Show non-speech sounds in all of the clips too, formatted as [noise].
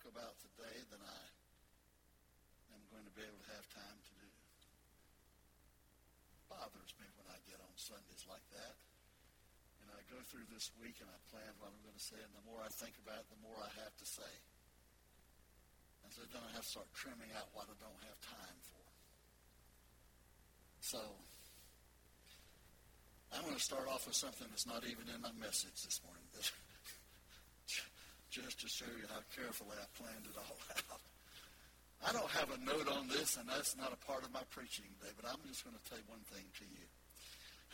talk about today than I am going to be able to have time to do. Bothers me when I get on Sundays like that. And I go through this week and I plan what I'm going to say, and the more I think about it, the more I have to say. And so then I have to start trimming out what I don't have time for. So I'm going to start off with something that's not even in my message this morning. [laughs] just to show you how carefully I planned it all [laughs] out. I don't have a note on this, and that's not a part of my preaching today, but I'm just going to tell you one thing to you.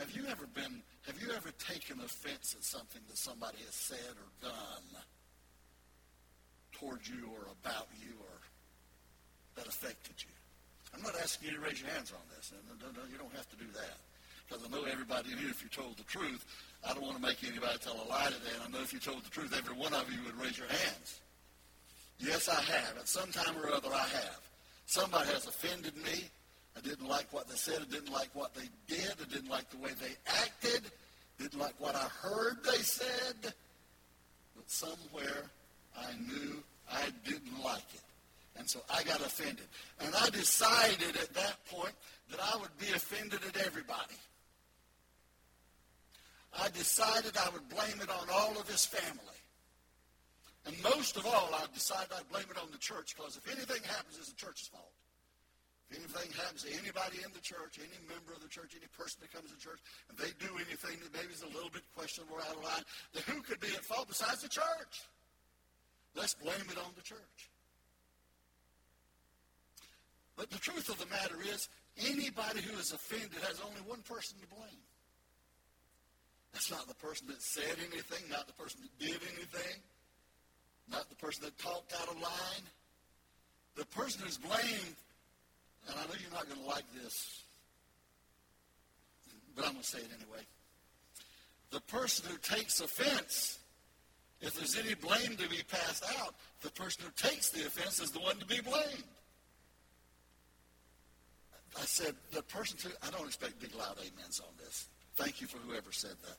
Have you ever been, have you ever taken offense at something that somebody has said or done towards you or about you or that affected you? I'm not asking you to raise your hands on this. and You don't have to do that. Because I know everybody in here, if you told the truth, I don't want to make anybody tell a lie today, and I know if you told the truth, every one of you would raise your hands. Yes, I have. At some time or other, I have. Somebody has offended me. I didn't like what they said. I didn't like what they did. I didn't like the way they acted. Didn't like what I heard they said. But somewhere I knew I didn't like it. And so I got offended. And I decided at that point that I would be offended at everybody. I decided I would blame it on all of his family. And most of all, I decided I'd blame it on the church because if anything happens, it's the church's fault. If anything happens to anybody in the church, any member of the church, any person that comes to church, and they do anything that maybe is a little bit questionable or out of line, then who could be at fault besides the church? Let's blame it on the church. But the truth of the matter is, anybody who is offended has only one person to blame. That's not the person that said anything, not the person that did anything, not the person that talked out of line. The person who's blamed, and I know you're not going to like this, but I'm going to say it anyway. The person who takes offense, if there's any blame to be passed out, the person who takes the offense is the one to be blamed. I said, the person who, I don't expect big loud amens on this. Thank you for whoever said that.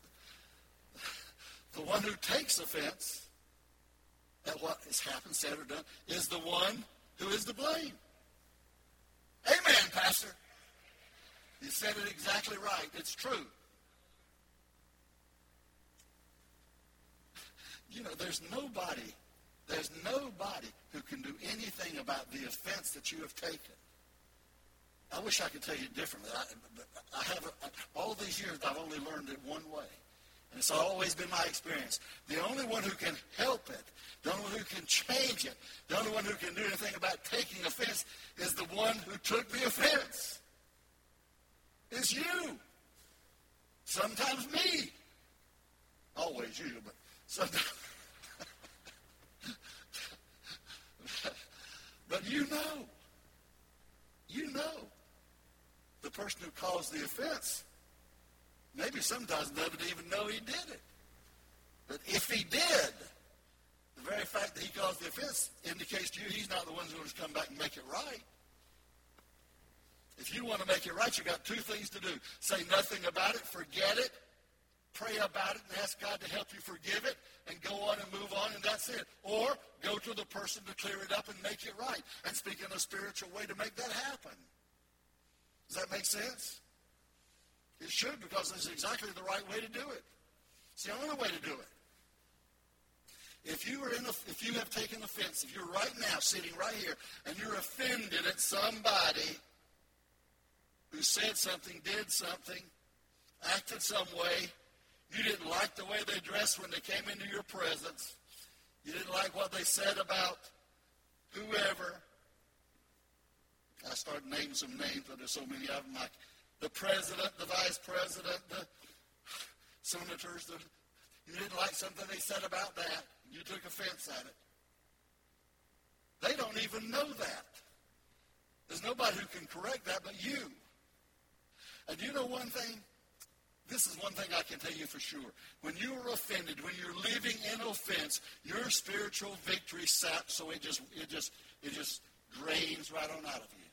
The one who takes offense at what has happened, said, or done is the one who is to blame. Amen, Pastor. You said it exactly right. It's true. You know, there's nobody, there's nobody who can do anything about the offense that you have taken. I wish I could tell you differently. I, I have all these years. I've only learned it one way, and it's always been my experience. The only one who can help it, the only one who can change it, the only one who can do anything about taking offense is the one who took the offense. It's you. Sometimes me. Always you, but sometimes. [laughs] but you know. You know the person who caused the offense maybe sometimes doesn't even know he did it. But if he did, the very fact that he caused the offense indicates to you he's not the one who's going to come back and make it right. If you want to make it right, you've got two things to do. Say nothing about it, forget it, pray about it, and ask God to help you forgive it, and go on and move on, and that's it. Or go to the person to clear it up and make it right, and speak in a spiritual way to make that happen. Does that make sense? It should because it's exactly the right way to do it. It's the only way to do it. If you are in a, if you have taken offense, if you're right now sitting right here and you're offended at somebody who said something, did something, acted some way, you didn't like the way they dressed when they came into your presence, you didn't like what they said about whoever, I start naming some names, but there's so many of them, like the president, the vice president, the senators. The, you didn't like something they said about that. You took offense at it. They don't even know that. There's nobody who can correct that but you. And you know one thing? This is one thing I can tell you for sure. When you are offended, when you're living in offense, your spiritual victory saps so it just it just it just drains right on out of you.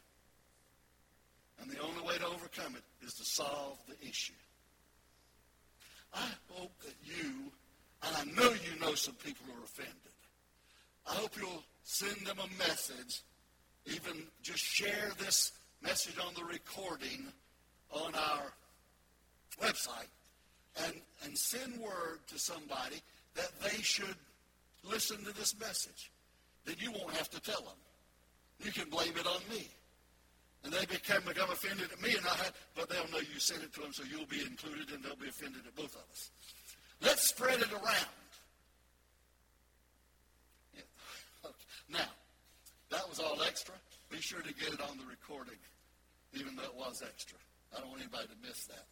And the only way to overcome it is to solve the issue. I hope that you, and I know you know some people are offended. I hope you'll send them a message, even just share this message on the recording on our website, and, and send word to somebody that they should listen to this message. Then you won't have to tell them. You can blame it on me. And they become, become offended at me, and I have, but they'll know you sent it to them, so you'll be included, and they'll be offended at both of us. Let's spread it around. [laughs] Now, that was all extra. Be sure to get it on the recording, even though it was extra. I don't want anybody to miss that.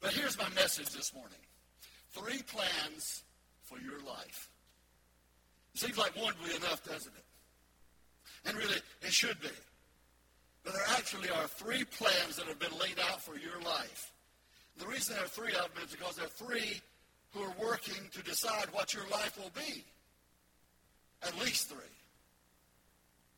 But here's my message this morning. Three plans for your life. It seems like one would be enough, doesn't it? And really, it should be. But there actually are three plans that have been laid out for your life. The reason there are three of them is because there are three who are working to decide what your life will be. At least three.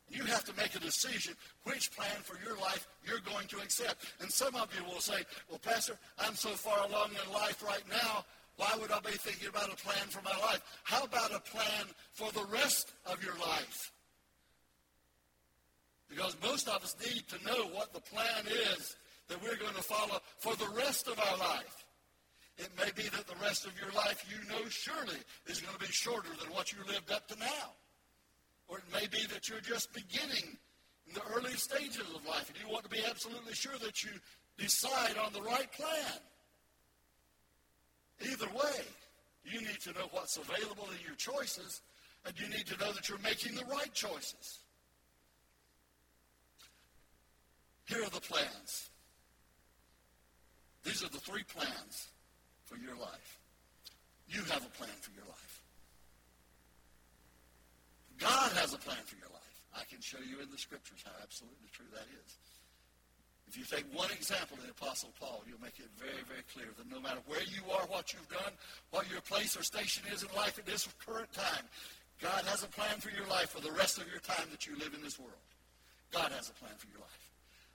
You have to make a decision which plan for your life you're going to accept. And some of you will say, well, Pastor, I'm so far along in life right now, why would I be thinking about a plan for my life? How about a plan for the rest of your life? Because most of us need to know what the plan is that we're going to follow for the rest of our life. It may be that the rest of your life you know surely is going to be shorter than what you lived up to now. Or it may be that you're just beginning in the early stages of life and you want to be absolutely sure that you decide on the right plan. Either way, you need to know what's available in your choices and you need to know that you're making the right choices. Here are the plans. These are the three plans for your life. You have a plan for your life. God has a plan for your life. I can show you in the scriptures how absolutely true that is. If you take one example of the Apostle Paul, you'll make it very, very clear that no matter where you are, what you've done, what your place or station is in life at this current time, God has a plan for your life for the rest of your time that you live in this world. God has a plan for your life.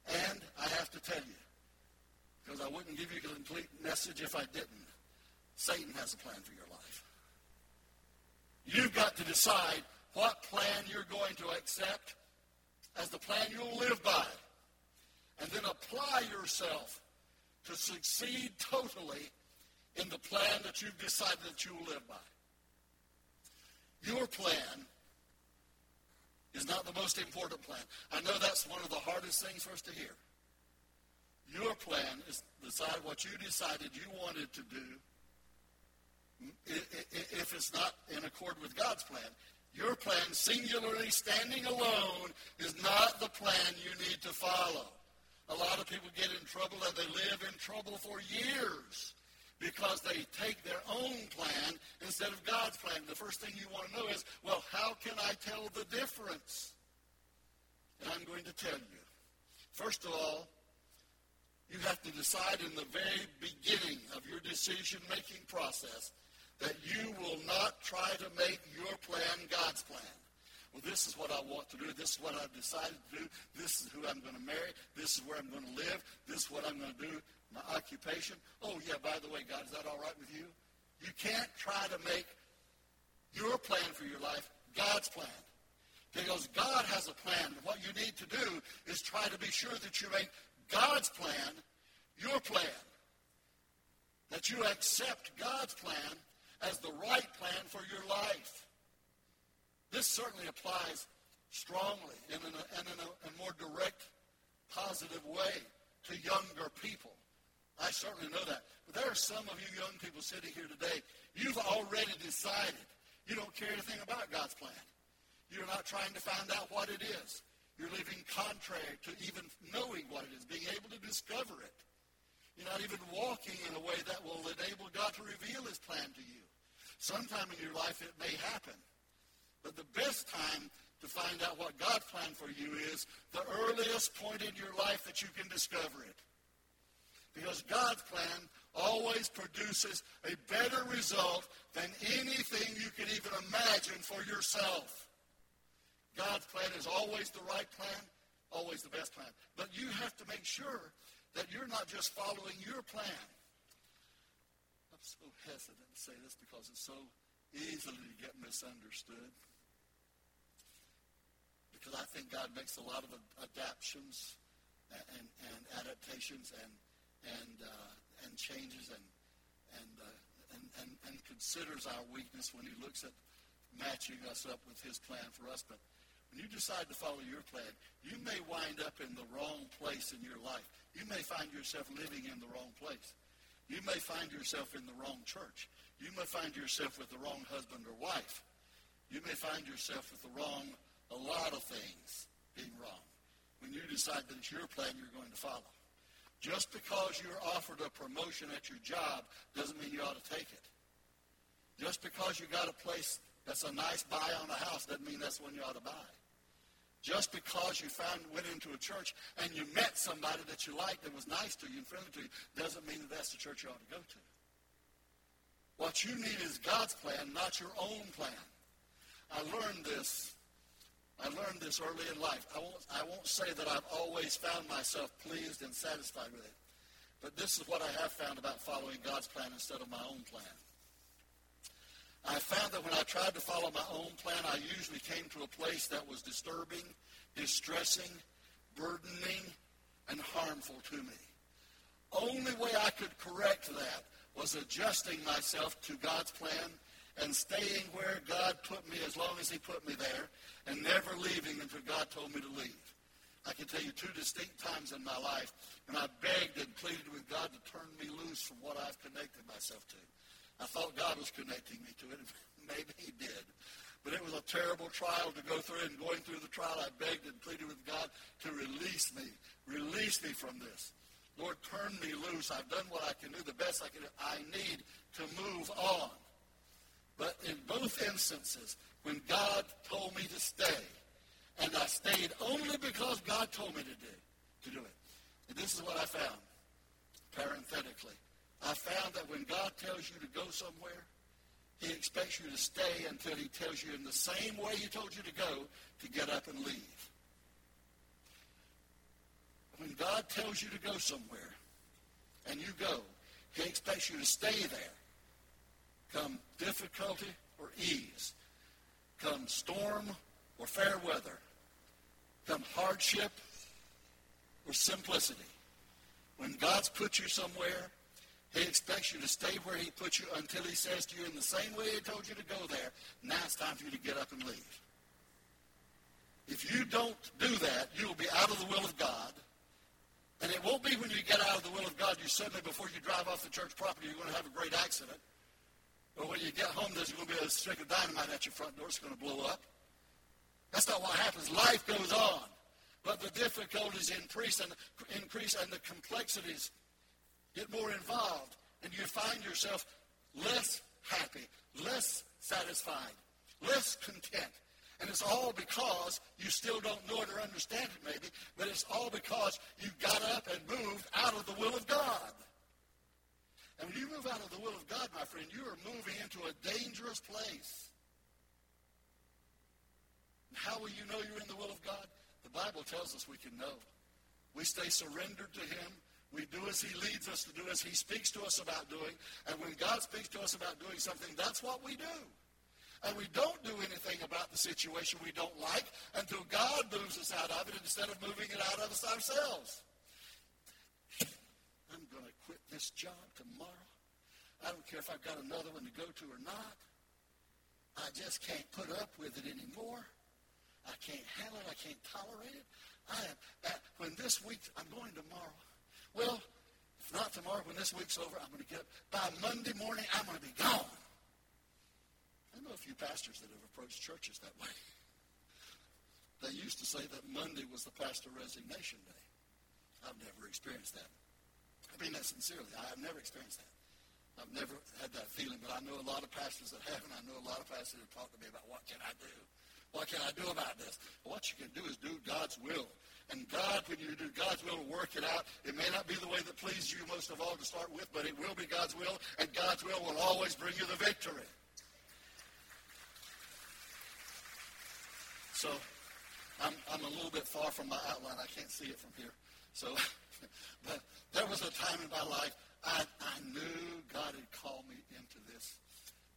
And I have to tell you, because I wouldn't give you a complete message if I didn't, Satan has a plan for your life. You've got to decide what plan you're going to accept as the plan you'll live by. And then apply yourself to succeed totally in the plan that you've decided that you will live by. Your plan is not the most important plan. I know that's one of the hardest things for us to hear. Your plan is decide what you decided you wanted to do if it's not in accord with God's plan. Your plan, singularly standing alone, is not the plan you need to follow. A lot of people get in trouble and they live in trouble for years because they take their own plan instead of God's plan. The first thing you want to know is, well, how tell the difference? And I'm going to tell you. First of all, you have to decide in the very beginning of your decision-making process that you will not try to make your plan God's plan. Well, this is what I want to do. This is what I've decided to do. This is who I'm going to marry. This is where I'm going to live. This is what I'm going to do, my occupation. Oh, yeah, by the way, God, is that all right with you? You can't try to make your plan for your life God's plan. Because God has a plan. What you need to do is try to be sure that you make God's plan your plan. That you accept God's plan as the right plan for your life. This certainly applies strongly in a, in a, a more direct, positive way to younger people. I certainly know that. But there are some of you young people sitting here today, you've already decided you don't care anything about God's plan. You're not trying to find out what it is. You're living contrary to even knowing what it is, being able to discover it. You're not even walking in a way that will enable God to reveal his plan to you. Sometime in your life it may happen. But the best time to find out what God's plan for you is the earliest point in your life that you can discover it. Because God's plan always produces a better result than anything you can even imagine for yourself. God's plan is always the right plan, always the best plan. But you have to make sure that you're not just following your plan I'm so hesitant to say this because it's so easily to get misunderstood. because I think God makes a lot of adaptations and, and, and adaptations and and uh, and changes and and, uh, and and and considers our weakness when He looks at matching us up with His plan for us. But when you decide to follow your plan, you may wind up in the wrong place in your life. You may find yourself living in the wrong place. You may find yourself in the wrong church. You may find yourself with the wrong husband or wife. You may find yourself with the wrong, a lot of things being wrong when you decide that it's your plan you're going to follow. Just because you're offered a promotion at your job doesn't mean you ought to take it. Just because you got a place that's a nice buy on a house doesn't mean that's one you ought to buy. Just because you found went into a church and you met somebody that you liked that was nice to you and friendly to you doesn't mean that that's the church you ought to go to. What you need is God's plan, not your own plan. I learned this. I learned this early in life. I won't, I won't say that I've always found myself pleased and satisfied with it. But this is what I have found about following God's plan instead of my own plan. I found that when I tried to follow my own plan, I usually came to a place that was disturbing, distressing, burdening, and harmful to me. Only way I could correct that was adjusting myself to God's plan and staying where God put me as long as he put me there and never leaving until God told me to leave. I can tell you two distinct times in my life when I begged and pleaded with God to turn me loose from what I've connected myself to. I thought God was connecting me to it. [laughs] Maybe he did. But it was a terrible trial to go through, and going through the trial, I begged and pleaded with God to release me. Release me from this. Lord, turn me loose. I've done what I can do, the best I can do. I need to move on. But in both instances, when God told me to stay, and I stayed only because God told me to do, to do it. And this is what I found, parenthetically. I found that when God tells you to go somewhere, he expects you to stay until he tells you in the same way he told you to go to get up and leave. When God tells you to go somewhere and you go, he expects you to stay there. Come difficulty or ease. Come storm or fair weather. Come hardship or simplicity. When God's put you somewhere, he expects you to stay where he put you until he says to you in the same way he told you to go there, now it's time for you to get up and leave. If you don't do that, you'll be out of the will of God. And it won't be when you get out of the will of God, you suddenly, before you drive off the church property, you're going to have a great accident. Or when you get home, there's going to be a stick of dynamite at your front door. It's going to blow up. That's not what happens. Life goes on. But the difficulties increase and, increase and the complexities get more involved, and you find yourself less happy, less satisfied, less content. And it's all because you still don't know it or understand it, maybe, but it's all because you got up and moved out of the will of God. And when you move out of the will of God, my friend, you are moving into a dangerous place. How will you know you're in the will of God? The Bible tells us we can know. We stay surrendered to Him. We do as He leads us to do, as He speaks to us about doing. And when God speaks to us about doing something, that's what we do. And we don't do anything about the situation we don't like until God moves us out of it instead of moving it out of us ourselves. I'm going to quit this job tomorrow. I don't care if I've got another one to go to or not. I just can't put up with it anymore. I can't handle it. I can't tolerate it. I am, uh, when this week, I'm going tomorrow. Well, if not tomorrow, when this week's over, I'm going to get up. By Monday morning, I'm going to be gone. I know a few pastors that have approached churches that way. They used to say that Monday was the pastor resignation day. I've never experienced that. I mean that sincerely. I have never experienced that. I've never had that feeling, but I know a lot of pastors that have, and I know a lot of pastors that talk to me about what can I do? What can I do about this? What you can do is do God's will. And God, when you do God's will, work it out. It may not be the way that pleases you most of all to start with, but it will be God's will, and God's will will always bring you the victory. So I'm, I'm a little bit far from my outline. I can't see it from here. So, [laughs] [laughs] but there was a time in my life I, I knew God had called me into this.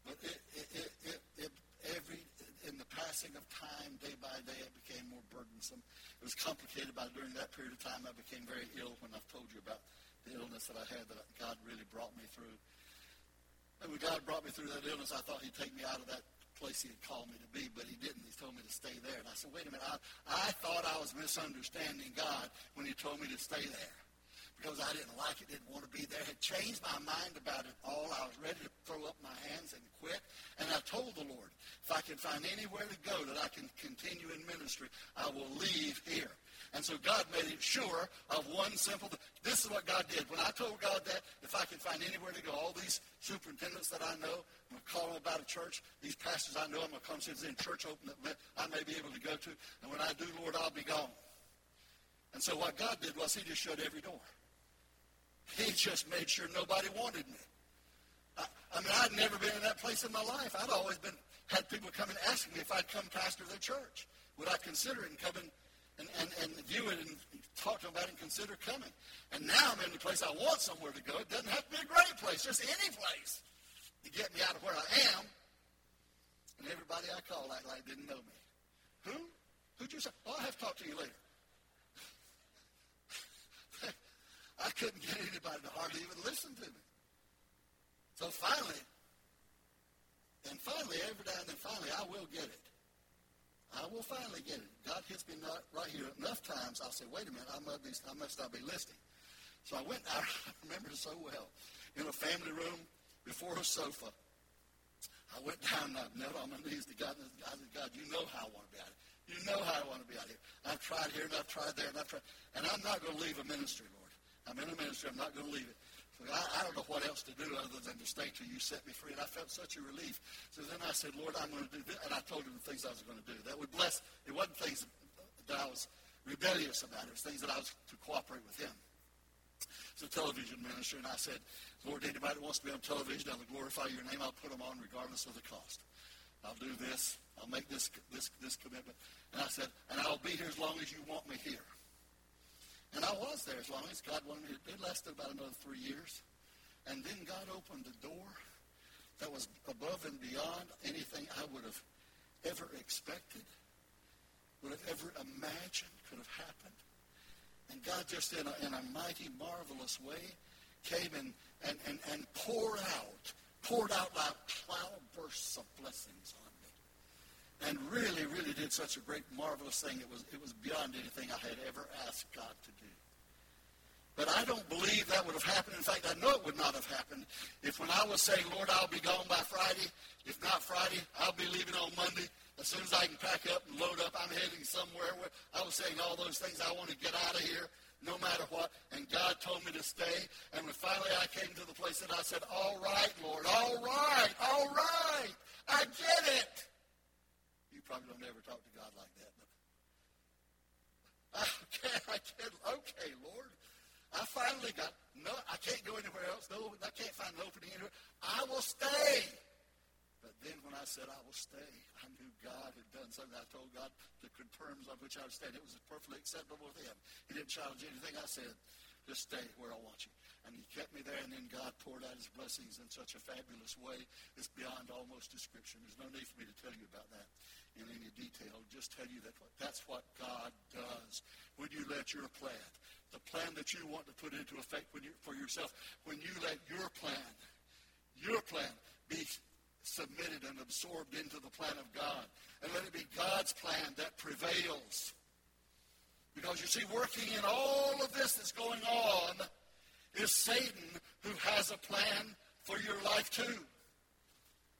But it, it, it, it, every in the passing of time, day by day, it became more burdensome. It was complicated by during that period of time. I became very ill when I've told you about the illness that I had that God really brought me through. And when God brought me through that illness, I thought he'd take me out of that place he had called me to be, but he didn't. He told me to stay there. And I said, wait a minute, I, I thought I was misunderstanding God when he told me to stay there because I didn't like it, didn't want to be there. Had changed my mind about it all. I was ready to throw up my hands and quit. And I told the Lord, if I can find anywhere to go that I can continue in ministry, I will leave here. And so God made it sure of one simple thing. This is what God did. When I told God that, if I can find anywhere to go, all these superintendents that I know, I'm going to call them about a church. These pastors I know, I'm going to come see if there's any church open that I may be able to go to. And when I do, Lord, I'll be gone. And so what God did was he just shut every door. He just made sure nobody wanted me. I, I mean, I'd never been in that place in my life. I'd always been had people come and ask me if I'd come pastor the church. Would I consider it and and, and, and, and view it and talk to them about it and consider coming? And now I'm in the place I want somewhere to go. It doesn't have to be a great place, just any place to get me out of where I am. And everybody I call act like didn't know me. Who? Who'd you say? Oh, I'll have to talk to you later. [laughs] I couldn't get anybody to hardly even listen to me. So finally, and finally, every now and then, finally, I will get it. I will finally get it. God hits me not right here enough times. I'll say, wait a minute, I must, be, I must not be listening. So I went, [laughs] I remember it so well, in a family room before a sofa. I went down and I knelt on my knees to God, and I said, God, you know how I want to be out here. You know how I want to be out here. I've tried here and I've tried there and I've tried. And I'm not going to leave a ministry, Lord. I'm in a ministry. I'm not going to leave it. So I, I don't know what else to do other than to stay till you set me free. And I felt such a relief. So then I said, Lord, I'm going to do this. And I told him the things I was going to do. That would bless. It wasn't things that I was rebellious about. It was things that I was to cooperate with him. A television ministry. And I said, Lord, anybody that wants to be on television, I'll glorify your name. I'll put them on regardless of the cost. I'll do this. I'll make this, this, this commitment. And I said, and I'll be here as long as you want me here. And I was there as long as God wanted me. It lasted about another three years. And then God opened a door that was above and beyond anything I would have ever expected, would have ever imagined could have happened. And God just in a, in a mighty, marvelous way came and, and, and, and poured out, poured out like cloud bursts of blessings on me. And really, really did such a great, marvelous thing. It was, it was beyond anything I had ever asked God to do. But I don't believe that would have happened. In fact, I know it would not have happened if when I was saying, Lord, I'll be gone by Friday. If not Friday, I'll be leaving on Monday. As soon as I can pack up and load up, I'm heading somewhere where I was saying all those things. I want to get out of here no matter what. And God told me to stay. And when finally I came to the place that I said, all right, Lord, all right, all right, I get it. Probably don't ever talk to God like that. But [laughs] okay, I get, okay, Lord. I finally got, no, I can't go anywhere else. No, I can't find opening anywhere. I will stay. But then when I said I will stay, I knew God had done something. I told God the terms on which I would stand. It was perfectly acceptable with him. He didn't challenge anything I said. Just stay where I want you. And he kept me there, and then God poured out his blessings in such a fabulous way. It's beyond almost description. There's no need for me to tell you about that in any detail. Just tell you that that's what God does. When you let your plan, the plan that you want to put into effect you, for yourself, when you let your plan, your plan be submitted and absorbed into the plan of God, and let it be God's plan that prevails. Because you see, working in all of this that's going on is Satan who has a plan for your life too.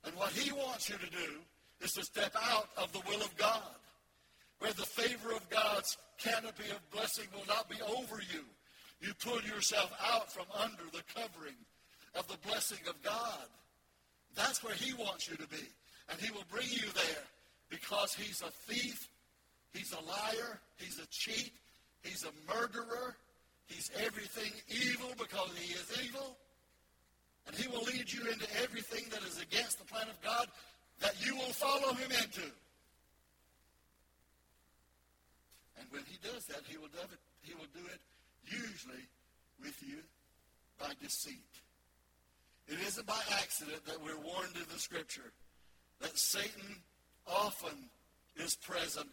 And what he wants you to do is to step out of the will of God where the favor of God's canopy of blessing will not be over you. You pull yourself out from under the covering of the blessing of God. That's where he wants you to be. And he will bring you there because he's a thief, he's a liar, he's a cheat, he's a murderer, he's everything evil because he is evil. And he will lead you into everything that is against the plan of God that you will follow him into. And when he does that, he will do it, he will do it usually with you by deceit. It isn't by accident that we're warned in the scripture that Satan often is present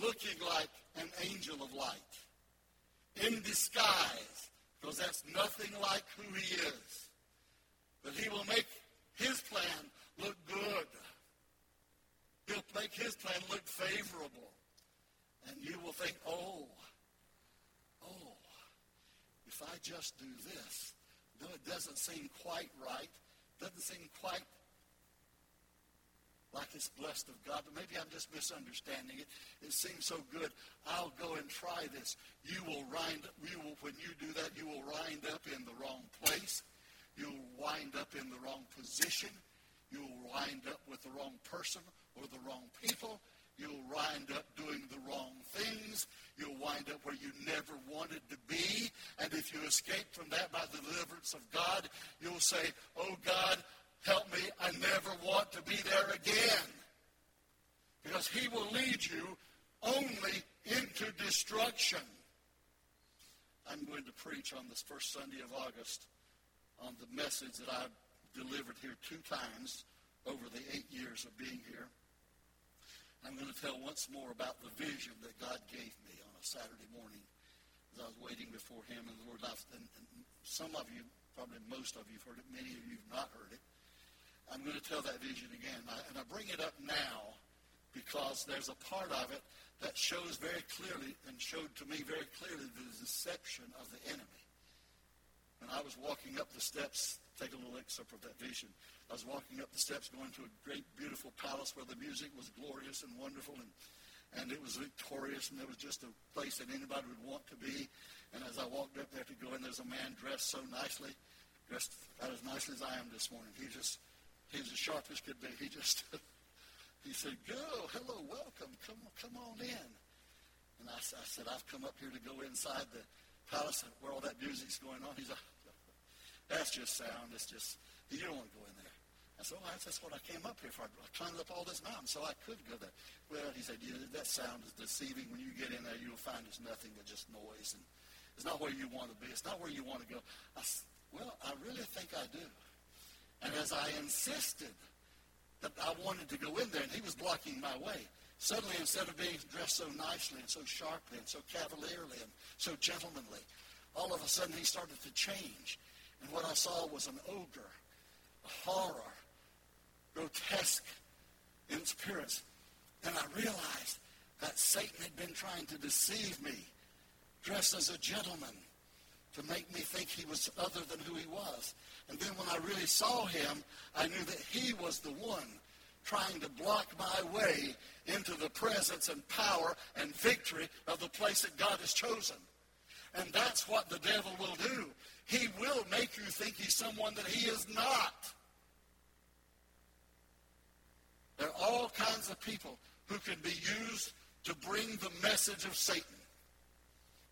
looking like an angel of light in disguise because that's nothing like who he is. But he will make his plan look good. He'll make his plan look favorable. And you will think, oh, oh, if I just do this, no, it doesn't seem quite right. Doesn't seem quite like it's blessed of God, but maybe I'm just misunderstanding it. It seems so good. I'll go and try this. You will wind up, you will when you do that, you will wind up in the wrong place. You'll wind up in the wrong position. You'll wind up with the wrong person or the wrong people. You'll wind up doing the wrong things. You'll wind up where you never wanted to be. And if you escape from that by the deliverance of God, you'll say, Oh God, help me. I never want to be there again. Because he will lead you only into destruction. I'm going to preach on this first Sunday of August on the message that I've delivered here two times over the eight years of being here. I'm going to tell once more about the vision that God gave me on a Saturday morning as I was waiting before Him and the Lord. And, and some of you, probably most of you, have heard it. Many of you have not heard it. I'm going to tell that vision again. I, and I bring it up now because there's a part of it that shows very clearly and showed to me very clearly the deception of the enemy. When I was walking up the steps, take a little excerpt of that vision. I was walking up the steps going to a great, beautiful palace where the music was glorious and wonderful, and, and it was victorious, and it was just a place that anybody would want to be. And as I walked up there to go in, there's a man dressed so nicely, dressed about as nicely as I am this morning. He just, he was as sharp as could be. He just, [laughs] he said, "Go, hello, welcome, come, come on in." And I, I said, "I've come up here to go inside the palace where all that music's going on." He's like, "That's just sound. It's just you don't want to go in there." I said, well, that's what I came up here for. I climbed up all this mountain so I could go there. Well, he said, yeah, that sound is deceiving. When you get in there, you'll find it's nothing but just noise. And it's not where you want to be. It's not where you want to go. I well, I really think I do. And as I insisted that I wanted to go in there, and he was blocking my way, suddenly instead of being dressed so nicely and so sharply and so cavalierly and so gentlemanly, all of a sudden he started to change. And what I saw was an ogre, a horror, grotesque in its appearance. And I realized that Satan had been trying to deceive me, dressed as a gentleman, to make me think he was other than who he was. And then when I really saw him, I knew that he was the one trying to block my way into the presence and power and victory of the place that God has chosen. And that's what the devil will do. He will make you think he's someone that he is not. There are all kinds of people who can be used to bring the message of Satan,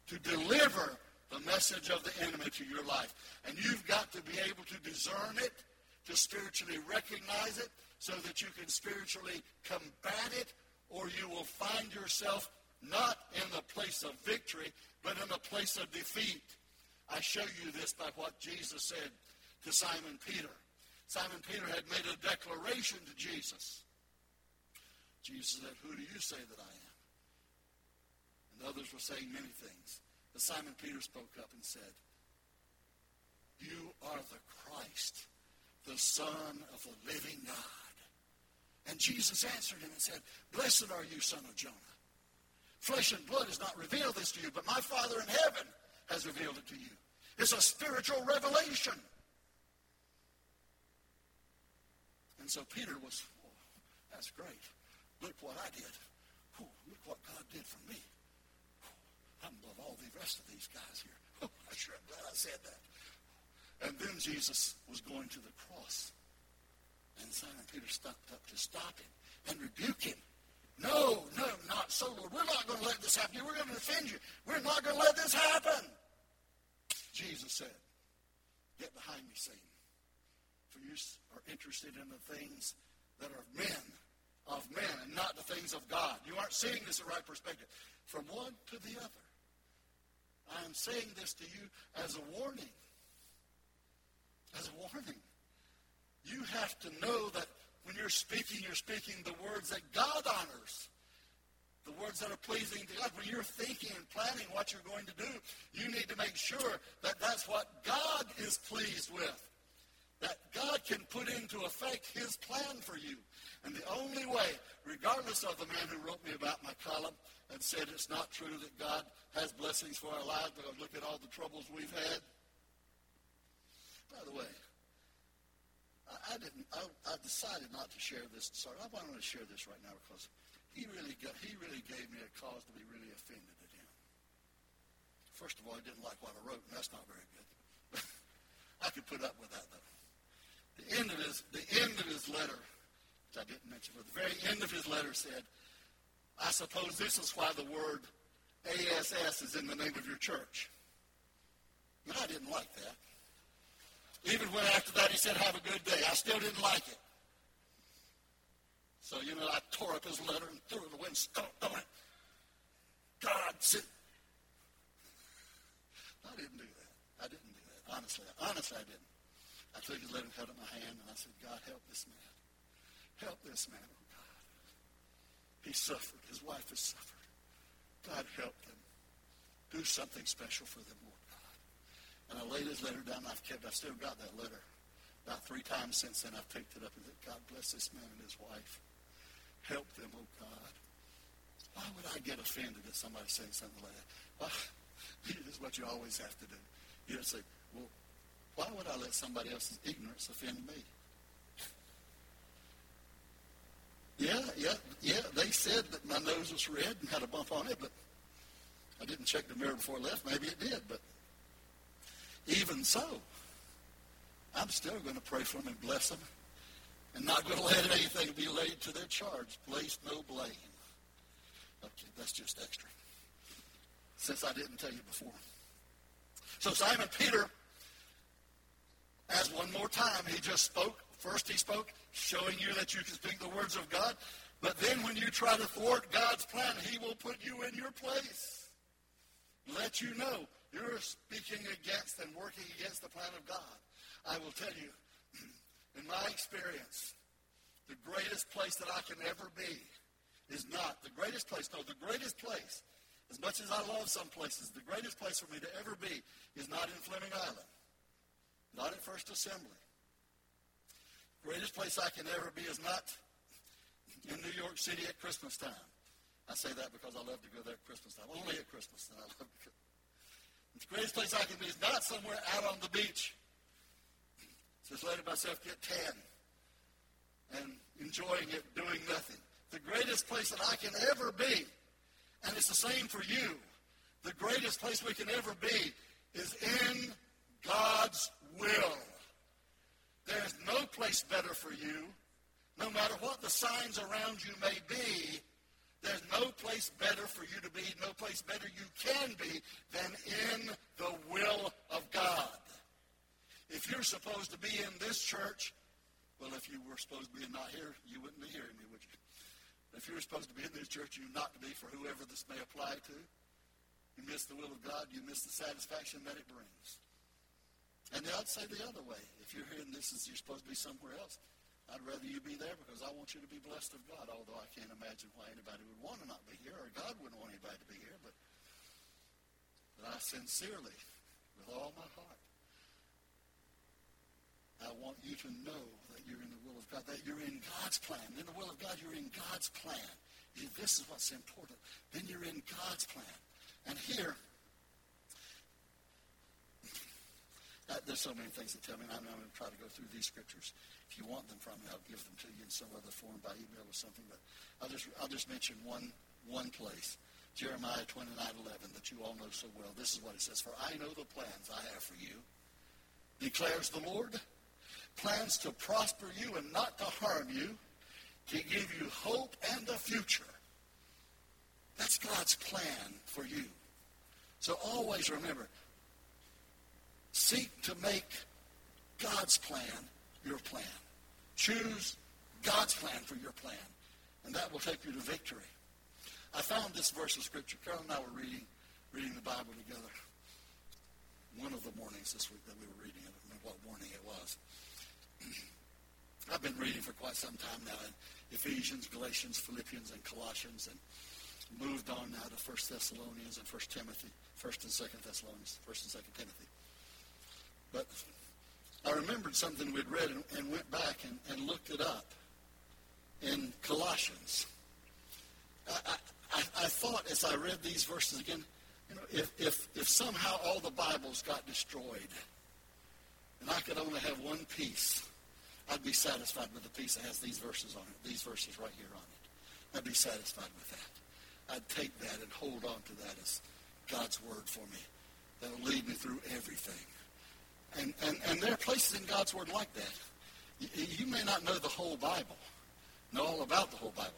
to deliver the message of the enemy to your life. And you've got to be able to discern it, to spiritually recognize it, so that you can spiritually combat it, or you will find yourself not in the place of victory, but in the place of defeat. I show you this by what Jesus said to Simon Peter. Simon Peter had made a declaration to Jesus. Jesus said, Who do you say that I am? And others were saying many things. But Simon Peter spoke up and said, You are the Christ, the Son of the living God. And Jesus answered him and said, Blessed are you, son of Jonah. Flesh and blood has not revealed this to you, but my Father in heaven has revealed it to you. It's a spiritual revelation. And so Peter was, oh, that's great. Look what I did. Whew, look what God did for me. Whew, I'm above all the rest of these guys here. Whew, [laughs] oh, I'm sure I'm glad I said that. And then Jesus was going to the cross. And Simon Peter stopped up to stop him and rebuke him. No, no, not so, Lord. We're not going to let this happen. We're going to defend you. We're not going to let this happen. Jesus said, Get behind me, Satan. For you are interested in the things that are men of men and not the things of God. You aren't seeing this in the right perspective. From one to the other. I am saying this to you as a warning. As a warning. You have to know you're speaking, you're speaking the words that God honors. The words that are pleasing to God. When you're thinking and planning what you're going to do, you need to make sure that that's what God is pleased with. That God can put into effect his plan for you. And the only way, regardless of the man who wrote me about my column and said it's not true that God has blessings for our lives because look at all the troubles we've had. By the way, I, didn't. I, I, decided not to share this. Sorry, I wanted to share this right now because he really got. He really gave me a cause to be really offended at him. First of all, he didn't like what I wrote, and that's not very good. [laughs] I could put up with that though. The end of his the end of his letter, which I didn't mention, but the very end of his letter said, "I suppose this is why the word ASS is in the name of your church." And I didn't like that. Even when after that he said, have a good day, I still didn't like it. So, you know, I tore up his letter and threw it away and stomped on it. God said, I didn't do that. I didn't do that. Honestly, honestly, I didn't. I took his letter and held it in my hand and I said, God, help this man. Help this man, oh God. He suffered. His wife has suffered. God, help them. Do something special for them, Lord. And I laid his letter down. I've kept, I've still got that letter. About three times since then, I've picked it up and said, God bless this man and his wife. Help them, oh God. Why would I get offended at somebody saying something like that? Well, this [laughs] is what you always have to do. You just say, well, why would I let somebody else's ignorance offend me? Yeah, yeah, yeah. They said that my nose was red and had a bump on it, but I didn't check the mirror before I left. Maybe it did, but even so, I'm still going to pray for them and bless them and not going to let anything be laid to their charge. Place no blame. Okay, that's just extra. Since I didn't tell you before. So Simon Peter, as one more time, he just spoke. First he spoke, showing you that you can speak the words of God. But then when you try to thwart God's plan, he will put you in your place. Let you know you're speaking against and working against the plan of God. I will tell you, [clears throat] in my experience, the greatest place that I can ever be is not the greatest place. No, the greatest place, as much as I love some places, the greatest place for me to ever be is not in Fleming Island, not at First Assembly. The greatest place I can ever be is not in New York City at Christmas time. I say that because I love to go there at Christmas time. Only at Christmas time. [laughs] I love to go. The greatest place I can be is not somewhere out on the beach. Just letting myself get tan and enjoying it, doing nothing. The greatest place that I can ever be, and it's the same for you, the greatest place we can ever be is in God's will. There's no place better for you, no matter what the signs around you may be, there's no place better for you to be, no place better you can be than in the will of God. If you're supposed to be in this church, well, if you were supposed to be not here, you wouldn't be hearing me, would you? If you were supposed to be in this church, you're not to be for whoever this may apply to. You miss the will of God, you miss the satisfaction that it brings. And I'd say the other way. If you're hearing this as you're supposed to be somewhere else, I'd rather you be there because I want you to be blessed of God, although I can't imagine why anybody would want to not be here, or God wouldn't want anybody to be here. But, but I sincerely, with all my heart, I want you to know that you're in the will of God, that you're in God's plan. In the will of God, you're in God's plan. If this is what's important. Then you're in God's plan. And here, uh, there's so many things that tell me, and I'm, I'm going to try to go through these scriptures. If you want them from me, I'll give them to you in some other form by email or something. But I'll just, I'll just mention one, one place. Jeremiah 29, 11, that you all know so well. This is what it says. For I know the plans I have for you, declares the Lord. Plans to prosper you and not to harm you, to give you hope and a future. That's God's plan for you. So always remember, seek to make God's plan your plan. Choose God's plan for your plan, and that will take you to victory. I found this verse of Scripture. Carol and I were reading, reading the Bible together one of the mornings this week that we were reading. I don't remember what morning it was. [clears throat] I've been reading for quite some time now in Ephesians, Galatians, Philippians, and Colossians, and moved on now to 1 Thessalonians and 1 Timothy, 1st and 2nd Thessalonians, 1st and 2nd Timothy. But I remembered something we'd read and, and went back and, and, looked it up in Colossians. I, I, I, thought as I read these verses again, you know, if, if, if somehow all the Bibles got destroyed and I could only have one piece, I'd be satisfied with the piece that has these verses on it, these verses right here on it. I'd be satisfied with that. I'd take that and hold on to that as God's word for me. That'll lead me through everything. And, and, and there are places in God's word like that. You, you may not know the whole Bible, know all about the whole Bible.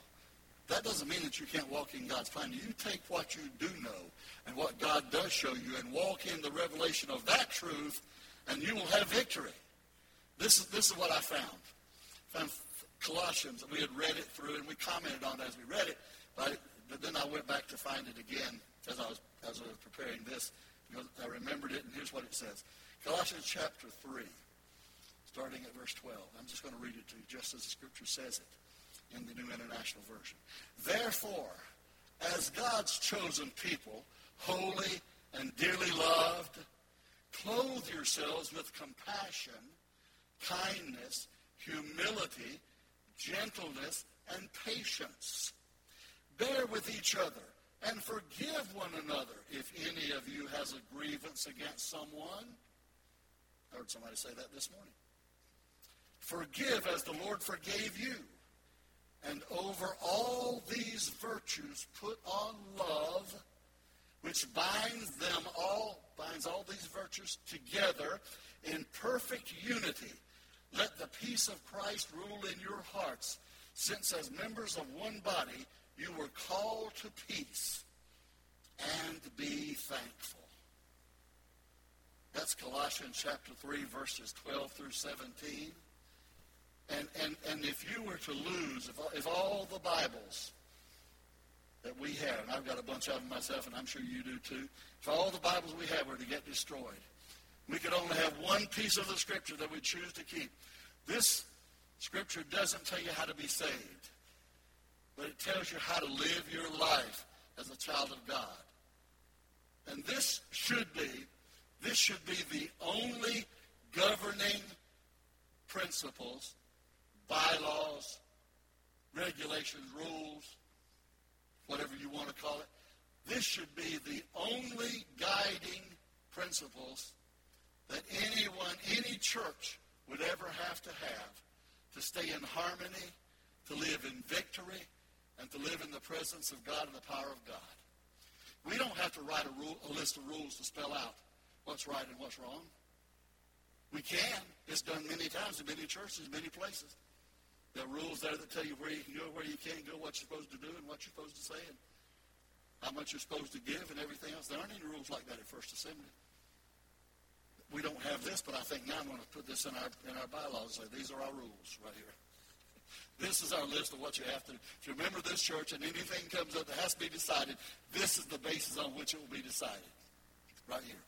That doesn't mean that you can't walk in God's plan. You take what you do know and what God does show you and walk in the revelation of that truth, and you will have victory. This is, this is what I found. I found Colossians, we had read it through, and we commented on it as we read it, but, but then I went back to find it again as I was, as I was preparing this, I remembered it, and here's what it says. Colossians chapter 3, starting at verse 12. I'm just going to read it to you just as the scripture says it in the New International Version. Therefore, as God's chosen people, holy and dearly loved, clothe yourselves with compassion, kindness, humility, gentleness, and patience. Bear with each other and forgive one another if any of you has a grievance against someone. I heard somebody say that this morning. Forgive as the Lord forgave you. And over all these virtues put on love, which binds them all, binds all these virtues together in perfect unity. Let the peace of Christ rule in your hearts, since as members of one body you were called to peace, and be thankful. That's Colossians chapter 3, verses 12 through 17. And, and, and if you were to lose, if, if all the Bibles that we have, and I've got a bunch of them myself, and I'm sure you do too, if all the Bibles we have were to get destroyed, we could only have one piece of the Scripture that we choose to keep. This Scripture doesn't tell you how to be saved, but it tells you how to live your life as a child of God. And this should be this should be the only governing principles, bylaws, regulations, rules, whatever you want to call it. This should be the only guiding principles that anyone, any church would ever have to have to stay in harmony, to live in victory, and to live in the presence of God and the power of God. We don't have to write a, rule, a list of rules to spell out what's right and what's wrong. We can. It's done many times in many churches, many places. There are rules there that tell you where you can go, where you can't go, what you're supposed to do, and what you're supposed to say, and how much you're supposed to give, and everything else. There aren't any rules like that at First Assembly. We don't have this, but I think now I'm going to put this in our in our bylaws. Say these are our rules right here. [laughs] This is our list of what you have to do. If you remember this church and anything comes up that has to be decided, this is the basis on which it will be decided. Right here.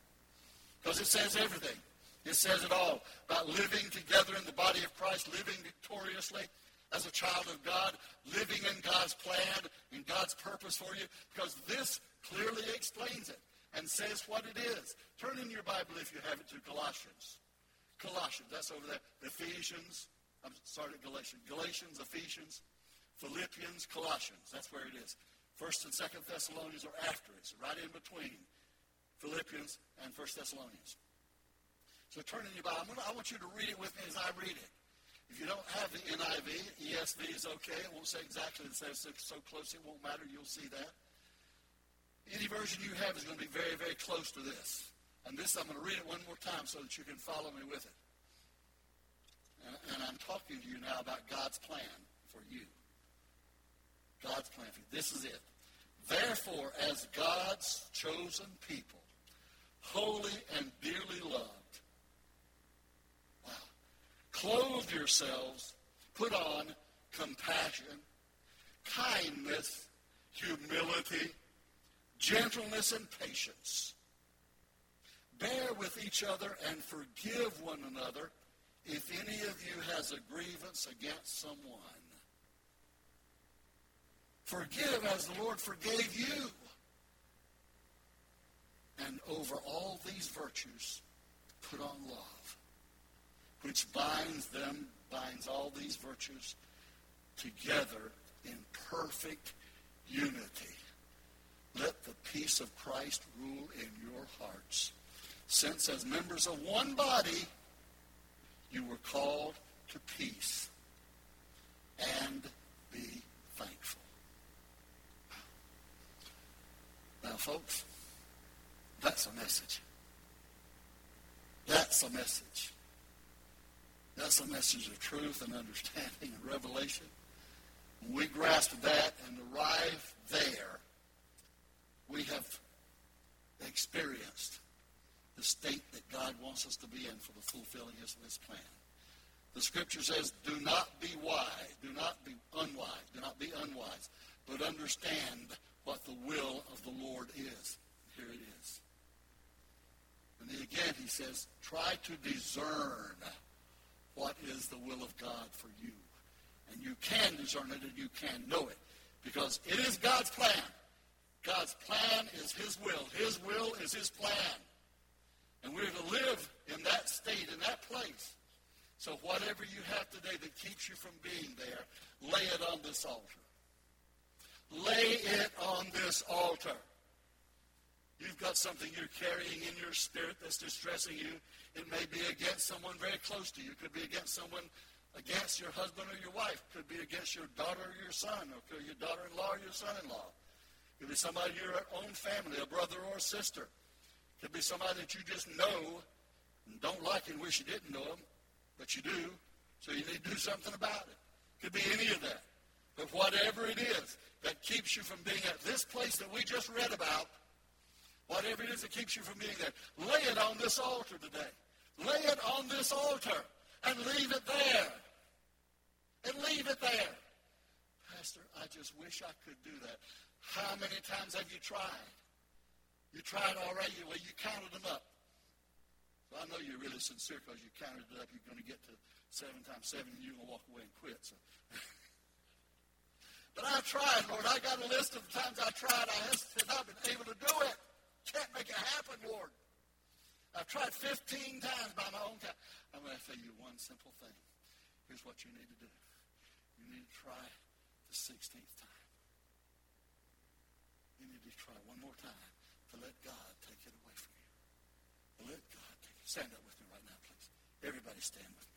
Because it says everything. It says it all about living together in the body of Christ, living victoriously as a child of God, living in God's plan, and God's purpose for you, because this clearly explains it and says what it is. Turn in your Bible, if you have it, to Colossians. Colossians, that's over there. Ephesians, I'm sorry, Galatians. Galatians, Ephesians, Philippians, Colossians. That's where it is. First and Second Thessalonians are after it. It's right in between. Philippians, and First Thessalonians. So turn in your Bible. Gonna, I want you to read it with me as I read it. If you don't have the NIV, ESV is okay. It won't say exactly the same. So, so close it won't matter. You'll see that. Any version you have is going to be very, very close to this. And this, I'm going to read it one more time so that you can follow me with it. And, and I'm talking to you now about God's plan for you. God's plan for you. This is it. Therefore, as God's chosen people, holy and dearly loved. Wow. Clothe yourselves, put on compassion, kindness, humility, gentleness, and patience. Bear with each other and forgive one another if any of you has a grievance against someone, forgive as the Lord forgave you. And over all these virtues, put on love, which binds them, binds all these virtues together in perfect unity. Let the peace of Christ rule in your hearts, since as members of one body, you were called to peace and be thankful. Now, folks, that's a message. That's a message. That's a message of truth and understanding and revelation. When we grasp that and arrive there, we have experienced the state that God wants us to be in for the fulfilling of his plan. The scripture says, do not be wise, do not be unwise, do not be unwise, but understand what the will of the Lord is. Here it is. And then again he says, try to discern what is the will of God for you. And you can discern it and you can know it. Because it is God's plan. God's plan is his will. His will is his plan. And we're to live in that state, in that place. So whatever you have today that keeps you from being there, lay it on this altar. Lay it on this altar. You've got something you're carrying in your spirit that's distressing you. It may be against someone very close to you. It could be against someone, against your husband or your wife. It could be against your daughter or your son, or your daughter-in-law or your son-in-law. It could be somebody in your own family, a brother or a sister. It could be somebody that you just know and don't like and wish you didn't know them, but you do. So you need to do something about it. It could be any of that. But whatever it is that keeps you from being at this place that we just read about, Whatever it is that keeps you from being there, lay it on this altar today. Lay it on this altar and leave it there. And leave it there. Pastor, I just wish I could do that. How many times have you tried? You tried already. Well, you counted them up. So I know you're really sincere because you counted it up. You're going to get to seven times seven and you're going to walk away and quit. So. [laughs] but I tried, Lord. I got a list of the times I tried. I have not been able to do it. Can't make it happen, Lord. I've tried 15 times by my own time. I'm going to tell you one simple thing. Here's what you need to do. You need to try the 16th time. You need to try one more time to let God take it away from you. Let God take it. Stand up with me right now, please. Everybody stand with me.